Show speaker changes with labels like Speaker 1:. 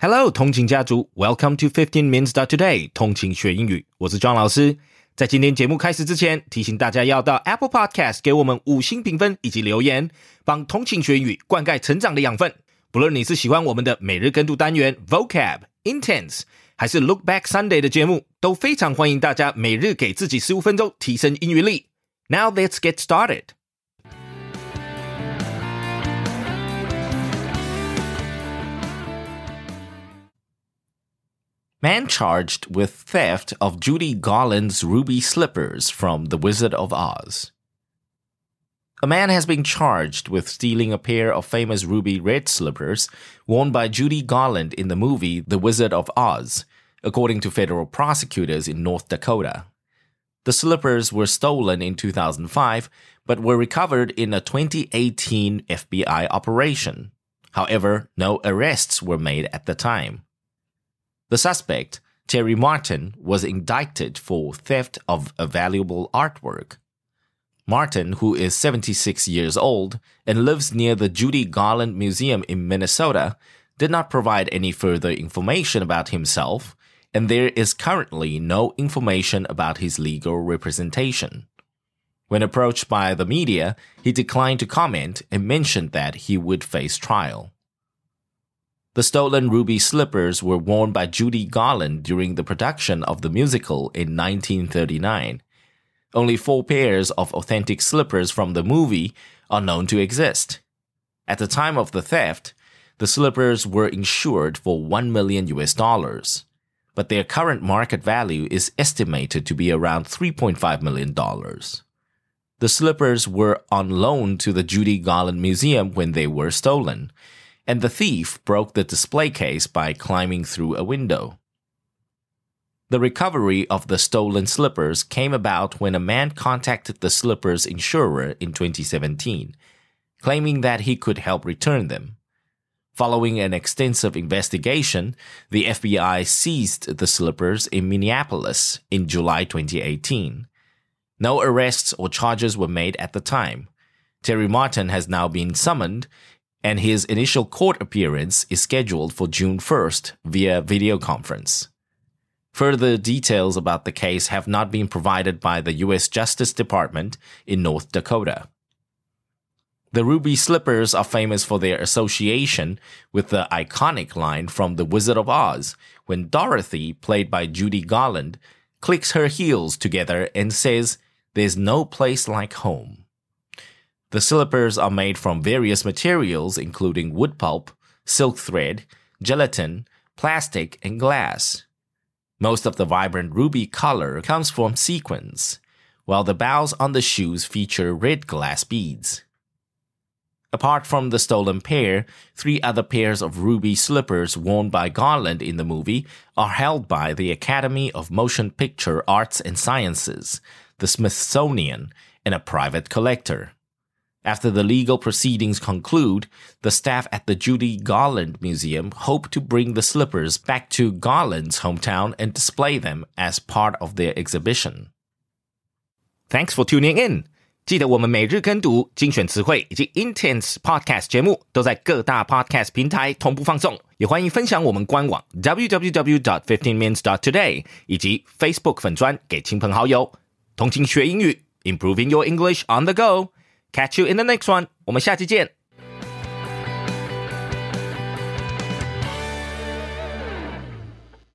Speaker 1: Hello，通勤家族，Welcome to Fifteen Minutes Today，通勤学英语，我是庄老师。在今天节目开始之前，提醒大家要到 Apple Podcast 给我们五星评分以及留言，帮通勤学英语灌溉成长的养分。不论你是喜欢我们的每日跟读单元 Vocab Intense，还是 Look Back Sunday 的节目，都非常欢迎大家每日给自己十五分钟提升英语力。Now let's get started. Man charged with theft of Judy Garland's ruby slippers from The Wizard of Oz. A man has been charged with stealing a pair of famous ruby red slippers worn by Judy Garland in the movie The Wizard of Oz, according to federal prosecutors in North Dakota. The slippers were stolen in 2005, but were recovered in a 2018 FBI operation. However, no arrests were made at the time. The suspect, Terry Martin, was indicted for theft of a valuable artwork. Martin, who is 76 years old and lives near the Judy Garland Museum in Minnesota, did not provide any further information about himself, and there is currently no information about his legal representation. When approached by the media, he declined to comment and mentioned that he would face trial. The stolen ruby slippers were worn by Judy Garland during the production of the musical in 1939. Only four pairs of authentic slippers from the movie are known to exist. At the time of the theft, the slippers were insured for 1 million US dollars, but their current market value is estimated to be around 3.5 million dollars. The slippers were on loan to the Judy Garland Museum when they were stolen, and the thief broke the display case by climbing through a window. The recovery of the stolen slippers came about when a man contacted the slippers insurer in 2017, claiming that he could help return them. Following an extensive investigation, the FBI seized the slippers in Minneapolis in July 2018. No arrests or charges were made at the time. Terry Martin has now been summoned and his initial court appearance is scheduled for June 1st via video conference. Further details about the case have not been provided by the U.S. Justice Department in North Dakota. The ruby slippers are famous for their association with the iconic line from The Wizard of Oz when Dorothy, played by Judy Garland, clicks her heels together and says, There's no place like home. The slippers are made from various materials, including wood pulp, silk thread, gelatin, plastic, and glass. Most of the vibrant ruby color comes from sequins, while the bows on the shoes feature red glass beads. Apart from the stolen pair, three other pairs of ruby slippers worn by Garland in the movie are held by the Academy of Motion Picture Arts and Sciences, the Smithsonian, and a private collector. After the legal proceedings conclude, the staff at the Judy Garland Museum hope to bring the slippers back to Garland's hometown and display them as part of their exhibition. Thanks for tuning in. 记得我们每日跟读、精选词汇以及 Intense Podcast 节目都在各大 Podcast 平台同步放送，也欢迎分享我们官网 www.fifteenminutes.today 以及 Facebook 粉砖给亲朋好友，通勤学英语，Improving Your English on the Go。Catch you in the next one，我们下期见。